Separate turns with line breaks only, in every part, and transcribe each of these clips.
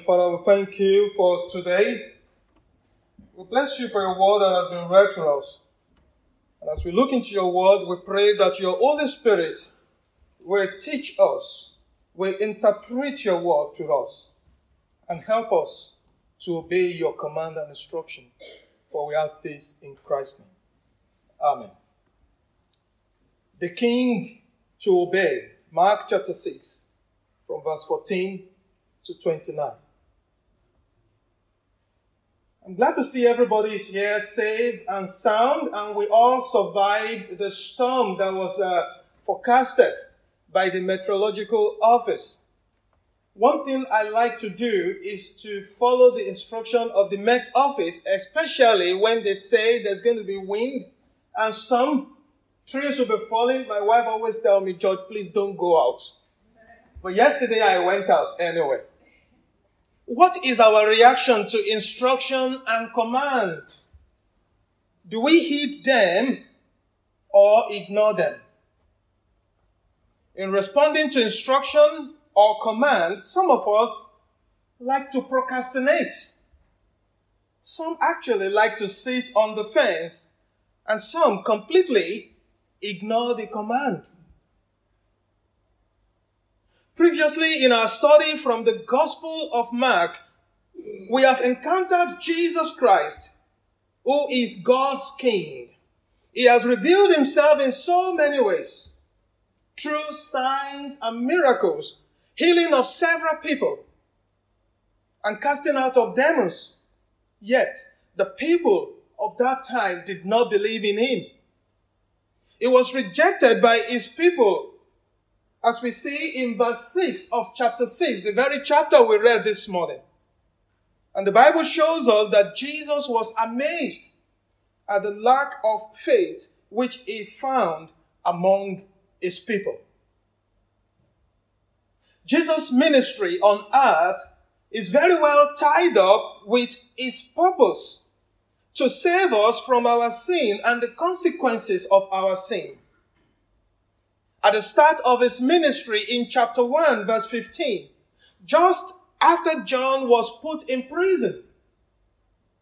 Father, we thank you for today. We bless you for your word that has been read to us. And as we look into your word, we pray that your Holy Spirit will teach us, will interpret your word to us, and help us to obey your command and instruction. For we ask this in Christ's name. Amen. The king to obey. Mark chapter 6, from verse 14 to 29. I'm glad to see everybody is here safe and sound, and we all survived the storm that was uh, forecasted by the meteorological office. One thing I like to do is to follow the instruction of the Met office, especially when they say there's going to be wind and storm. Trees will be falling. My wife always tell me, George, please don't go out. But yesterday I went out anyway. What is our reaction to instruction and command? Do we heed them or ignore them? In responding to instruction or command, some of us like to procrastinate. Some actually like to sit on the fence, and some completely ignore the command. Previously, in our study from the Gospel of Mark, we have encountered Jesus Christ, who is God's King. He has revealed himself in so many ways through signs and miracles, healing of several people, and casting out of demons. Yet, the people of that time did not believe in him. He was rejected by his people as we see in verse 6 of chapter 6, the very chapter we read this morning. And the Bible shows us that Jesus was amazed at the lack of faith which he found among his people. Jesus' ministry on earth is very well tied up with his purpose to save us from our sin and the consequences of our sin at the start of his ministry in chapter 1, verse 15, just after John was put in prison.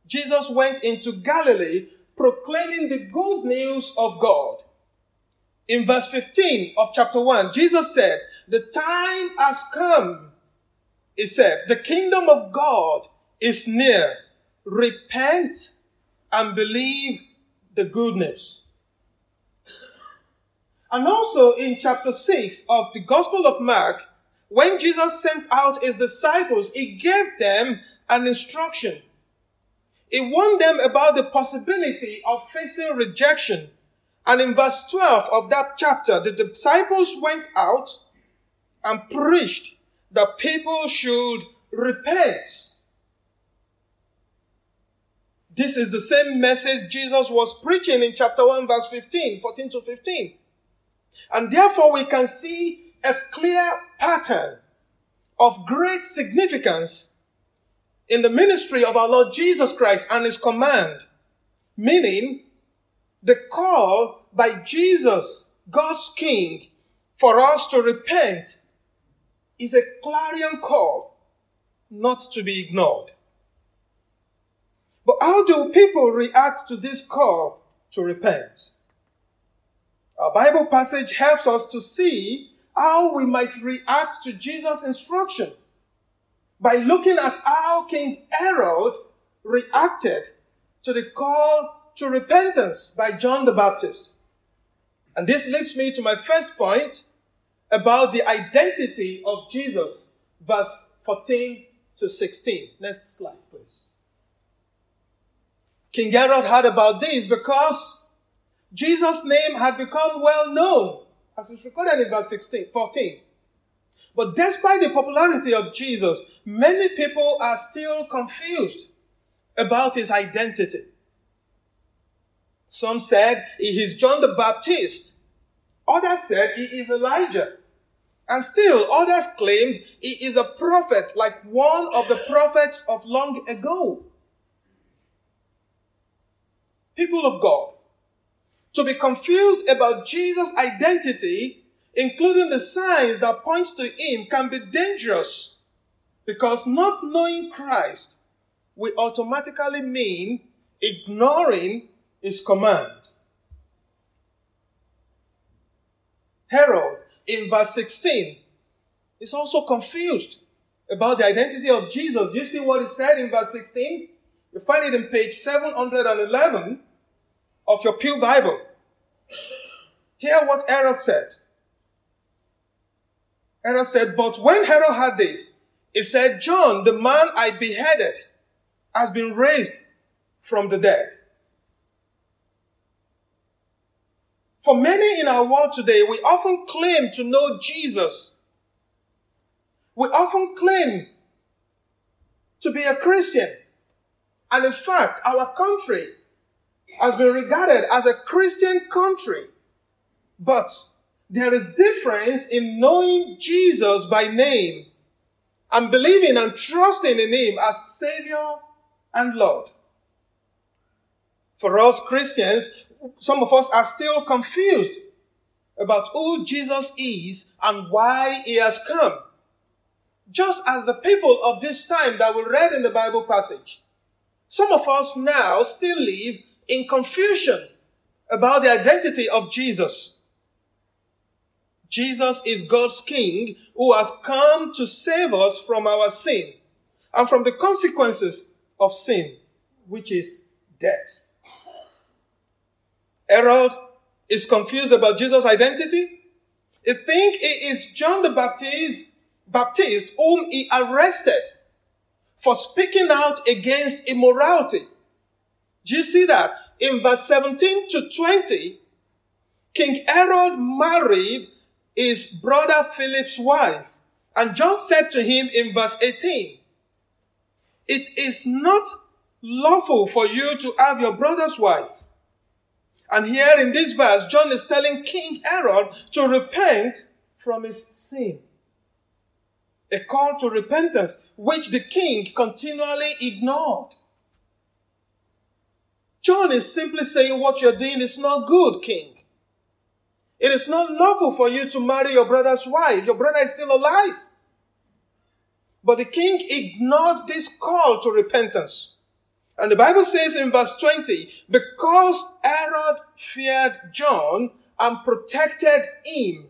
Jesus went into Galilee proclaiming the good news of God. In verse 15 of chapter 1, Jesus said, The time has come. He said, The kingdom of God is near. Repent and believe the good news. And also in chapter 6 of the Gospel of Mark, when Jesus sent out his disciples, he gave them an instruction. He warned them about the possibility of facing rejection. And in verse 12 of that chapter, the disciples went out and preached that people should repent. This is the same message Jesus was preaching in chapter 1, verse 15, 14 to 15. And therefore, we can see a clear pattern of great significance in the ministry of our Lord Jesus Christ and his command, meaning the call by Jesus, God's King, for us to repent is a clarion call not to be ignored. But how do people react to this call to repent? Our Bible passage helps us to see how we might react to Jesus' instruction by looking at how King Herod reacted to the call to repentance by John the Baptist. And this leads me to my first point about the identity of Jesus, verse 14 to 16. Next slide, please. King Herod heard about this because Jesus' name had become well known, as is recorded in verse 16, 14. But despite the popularity of Jesus, many people are still confused about his identity. Some said he is John the Baptist. Others said he is Elijah. And still others claimed he is a prophet like one of the prophets of long ago. People of God, to be confused about Jesus' identity, including the signs that points to him, can be dangerous Because not knowing Christ will automatically mean ignoring his command. Herod, in verse 16, is also confused about the identity of Jesus. Do you see what he said in verse 16? You find it in page 711 of your Pew Bible. Hear what Herod said. Herod said, But when Herod heard this, he said, John, the man I beheaded, has been raised from the dead. For many in our world today, we often claim to know Jesus. We often claim to be a Christian. And in fact, our country has been regarded as a Christian country. But there is difference in knowing Jesus by name and believing and trusting in Him as Savior and Lord. For us Christians, some of us are still confused about who Jesus is and why He has come. Just as the people of this time that we read in the Bible passage. Some of us now still live in confusion about the identity of Jesus. Jesus is God's King who has come to save us from our sin and from the consequences of sin, which is death. Herod is confused about Jesus' identity. He thinks it is John the Baptist, Baptist whom he arrested for speaking out against immorality. Do you see that? In verse 17 to 20, King Herod married his brother Philip's wife. And John said to him in verse 18, It is not lawful for you to have your brother's wife. And here in this verse, John is telling King Herod to repent from his sin. A call to repentance, which the king continually ignored. John is simply saying what you're doing is not good, king. It is not lawful for you to marry your brother's wife. Your brother is still alive. But the king ignored this call to repentance. And the Bible says in verse 20, because Herod feared John and protected him.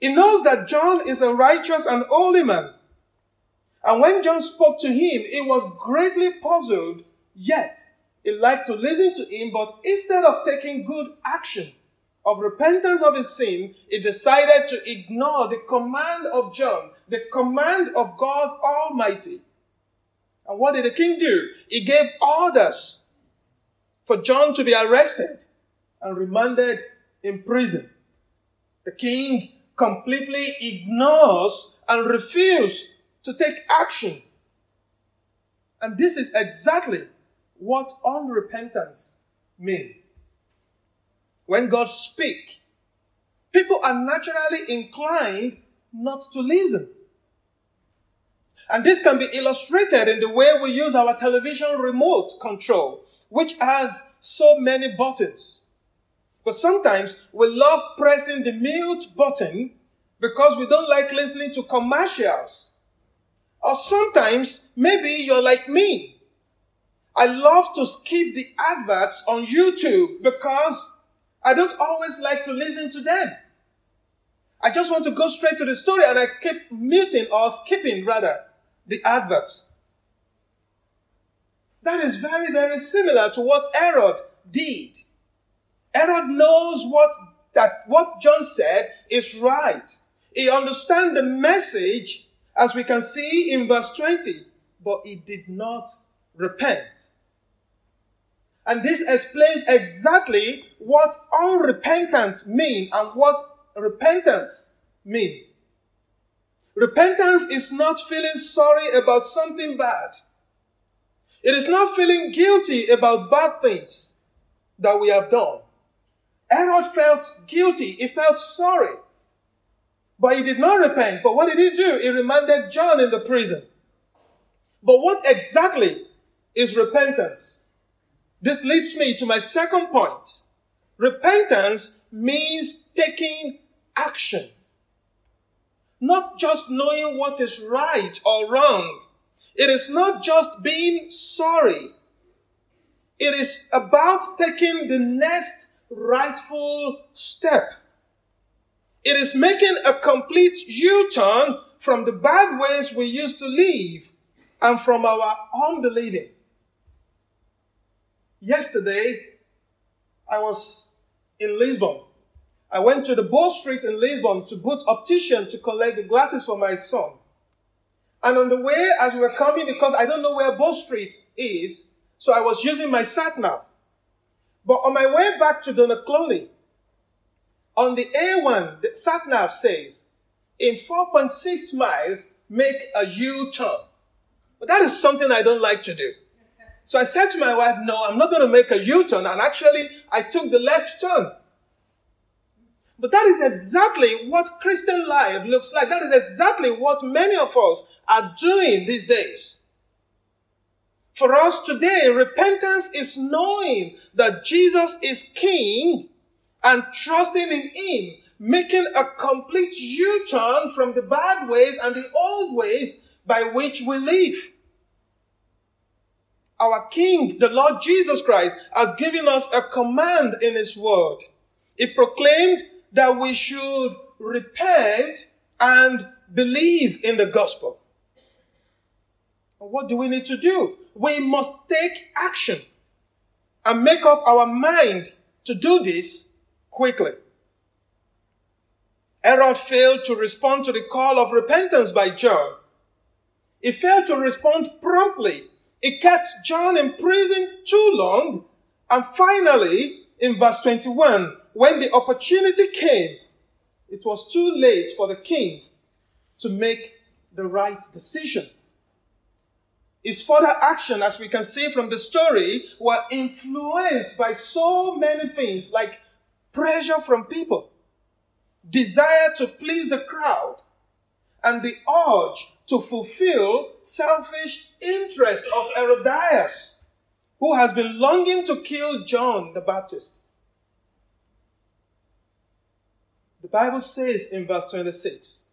He knows that John is a righteous and holy man. And when John spoke to him, he was greatly puzzled, yet he liked to listen to him, but instead of taking good action, of repentance of his sin, he decided to ignore the command of John, the command of God Almighty. And what did the king do? He gave orders for John to be arrested and remanded in prison. The king completely ignores and refuses to take action. And this is exactly what unrepentance mean? when God speaks, people are naturally inclined not to listen. And this can be illustrated in the way we use our television remote control, which has so many buttons. But sometimes we love pressing the mute button because we don't like listening to commercials. Or sometimes maybe you're like me. I love to skip the adverts on YouTube because I don't always like to listen to them. I just want to go straight to the story and I keep muting or skipping rather the adverts. That is very, very similar to what Herod did. Herod knows what that what John said is right. He understands the message as we can see in verse 20, but he did not repent. And this explains exactly what unrepentant mean and what repentance mean. Repentance is not feeling sorry about something bad. It is not feeling guilty about bad things that we have done. Herod felt guilty. He felt sorry. But he did not repent. But what did he do? He remanded John in the prison. But what exactly is repentance? This leads me to my second point. Repentance means taking action. not just knowing what is right or wrong. It is not just being sorry. It is about taking the next rightful step. It is making a complete U-turn from the bad ways we used to live and from our unbelieving. Yesterday, I was in Lisburn. I went to the Bow Street in Lisburn to boot optician to collect the glasses for my son. And on the way, as we were coming, because I don't know where Bow Street is, so I was using my sat nav. But on my way back to Donaghcloney, on the A1, the sat nav says, in 4.6 miles, make a U-turn. But that is something I don't like to do. So I said to my wife, no, I'm not going to make a U-turn. And actually, I took the left turn. But that is exactly what Christian life looks like. That is exactly what many of us are doing these days. For us today, repentance is knowing that Jesus is King and trusting in Him, making a complete U-turn from the bad ways and the old ways by which we live. Our King, the Lord Jesus Christ, has given us a command in His Word. He proclaimed that we should repent and believe in the gospel. What do we need to do? We must take action and make up our mind to do this quickly. Herod failed to respond to the call of repentance by John. He failed to respond promptly. He kept John in prison too long. And finally, in verse 21, when the opportunity came, it was too late for the king to make the right decision. His further action, as we can see from the story, were influenced by so many things like pressure from people, desire to please the crowd, and the urge to fulfill selfish interest of Herodias, who has been longing to kill John the Baptist. The Bible says in verse 26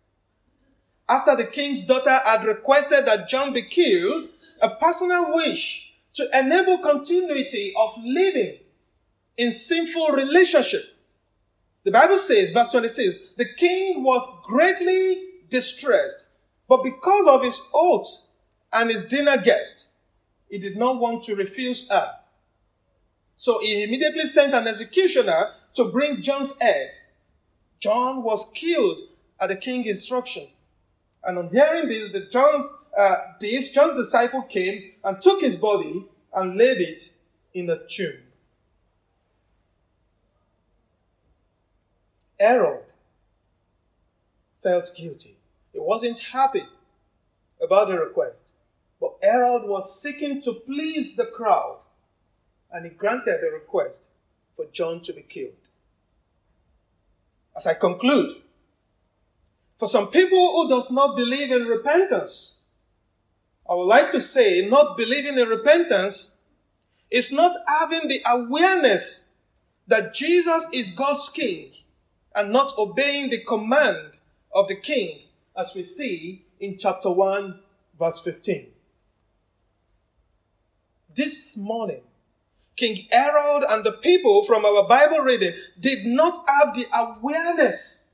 After the king's daughter had requested that John be killed, a personal wish to enable continuity of living in sinful relationship. The Bible says, verse 26, the king was greatly distressed, but because of his oath and his dinner guest, he did not want to refuse her. So he immediately sent an executioner to bring John's head John was killed at the king's instruction. And on hearing this, the John's, uh, this, John's disciple came and took his body and laid it in a tomb. Herod felt guilty. Wasn't happy about the request. But Herod was seeking to please the crowd, and he granted the request for John to be killed as I conclude, for some people who does not believe in repentance, I would like to say not believing in repentance is not having the awareness that Jesus is God's king and not obeying the command of the king as we see in chapter 1 verse 15. This morning, King Herod and the people from our Bible reading did not have the awareness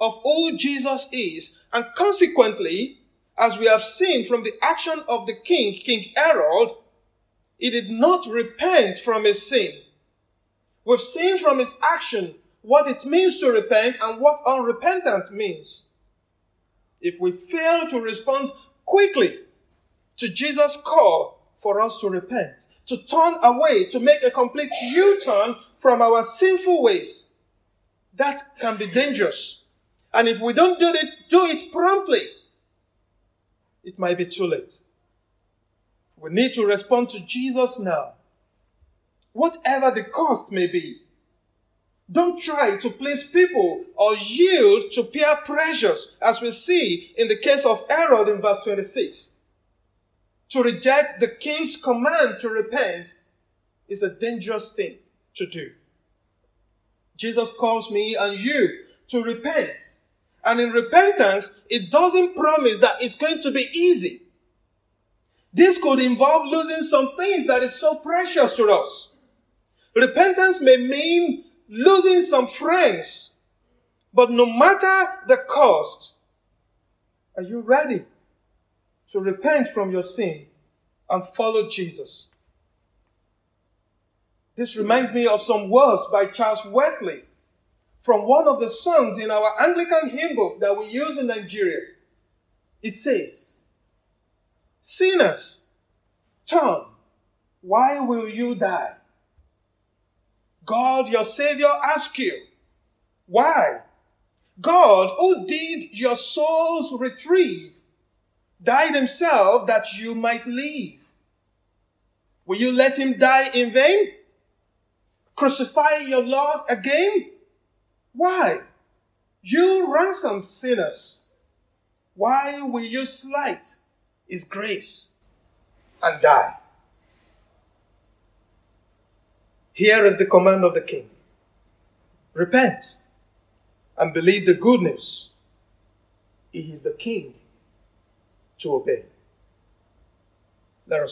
of who Jesus is. And consequently, as we have seen from the action of the king, King Herod, he did not repent from his sin. We've seen from his action what it means to repent and what unrepentant means. If we fail to respond quickly to Jesus' call for us to repent, to turn away, to make a complete U turn from our sinful ways. That can be dangerous. And if we don't do it, do it promptly, it might be too late. We need to respond to Jesus now. Whatever the cost may be. Don't try to please people or yield to peer pressures, as we see in the case of Herod in verse 26. To reject the king's command to repent is a dangerous thing to do. Jesus calls me and you to repent And in repentance, it doesn't promise that it's going to be easy. This could involve losing some things that is so precious to us. Repentance may mean losing some friends, but no matter the cost, are you ready to repent from your sin and follow Jesus? This reminds me of some words by Charles Wesley from one of the songs in our Anglican hymn book that we use in Nigeria. It says, Sinners, turn. Why will you die? God, your Savior, asks you, Why? God, who did your souls retrieve, died himself that you might live. Will you let him die in vain? Crucify your Lord again? Why? You ransom sinners. Why will you slight his grace and die? Here is the command of the king repent and believe the good news. He is the king to obey. Let us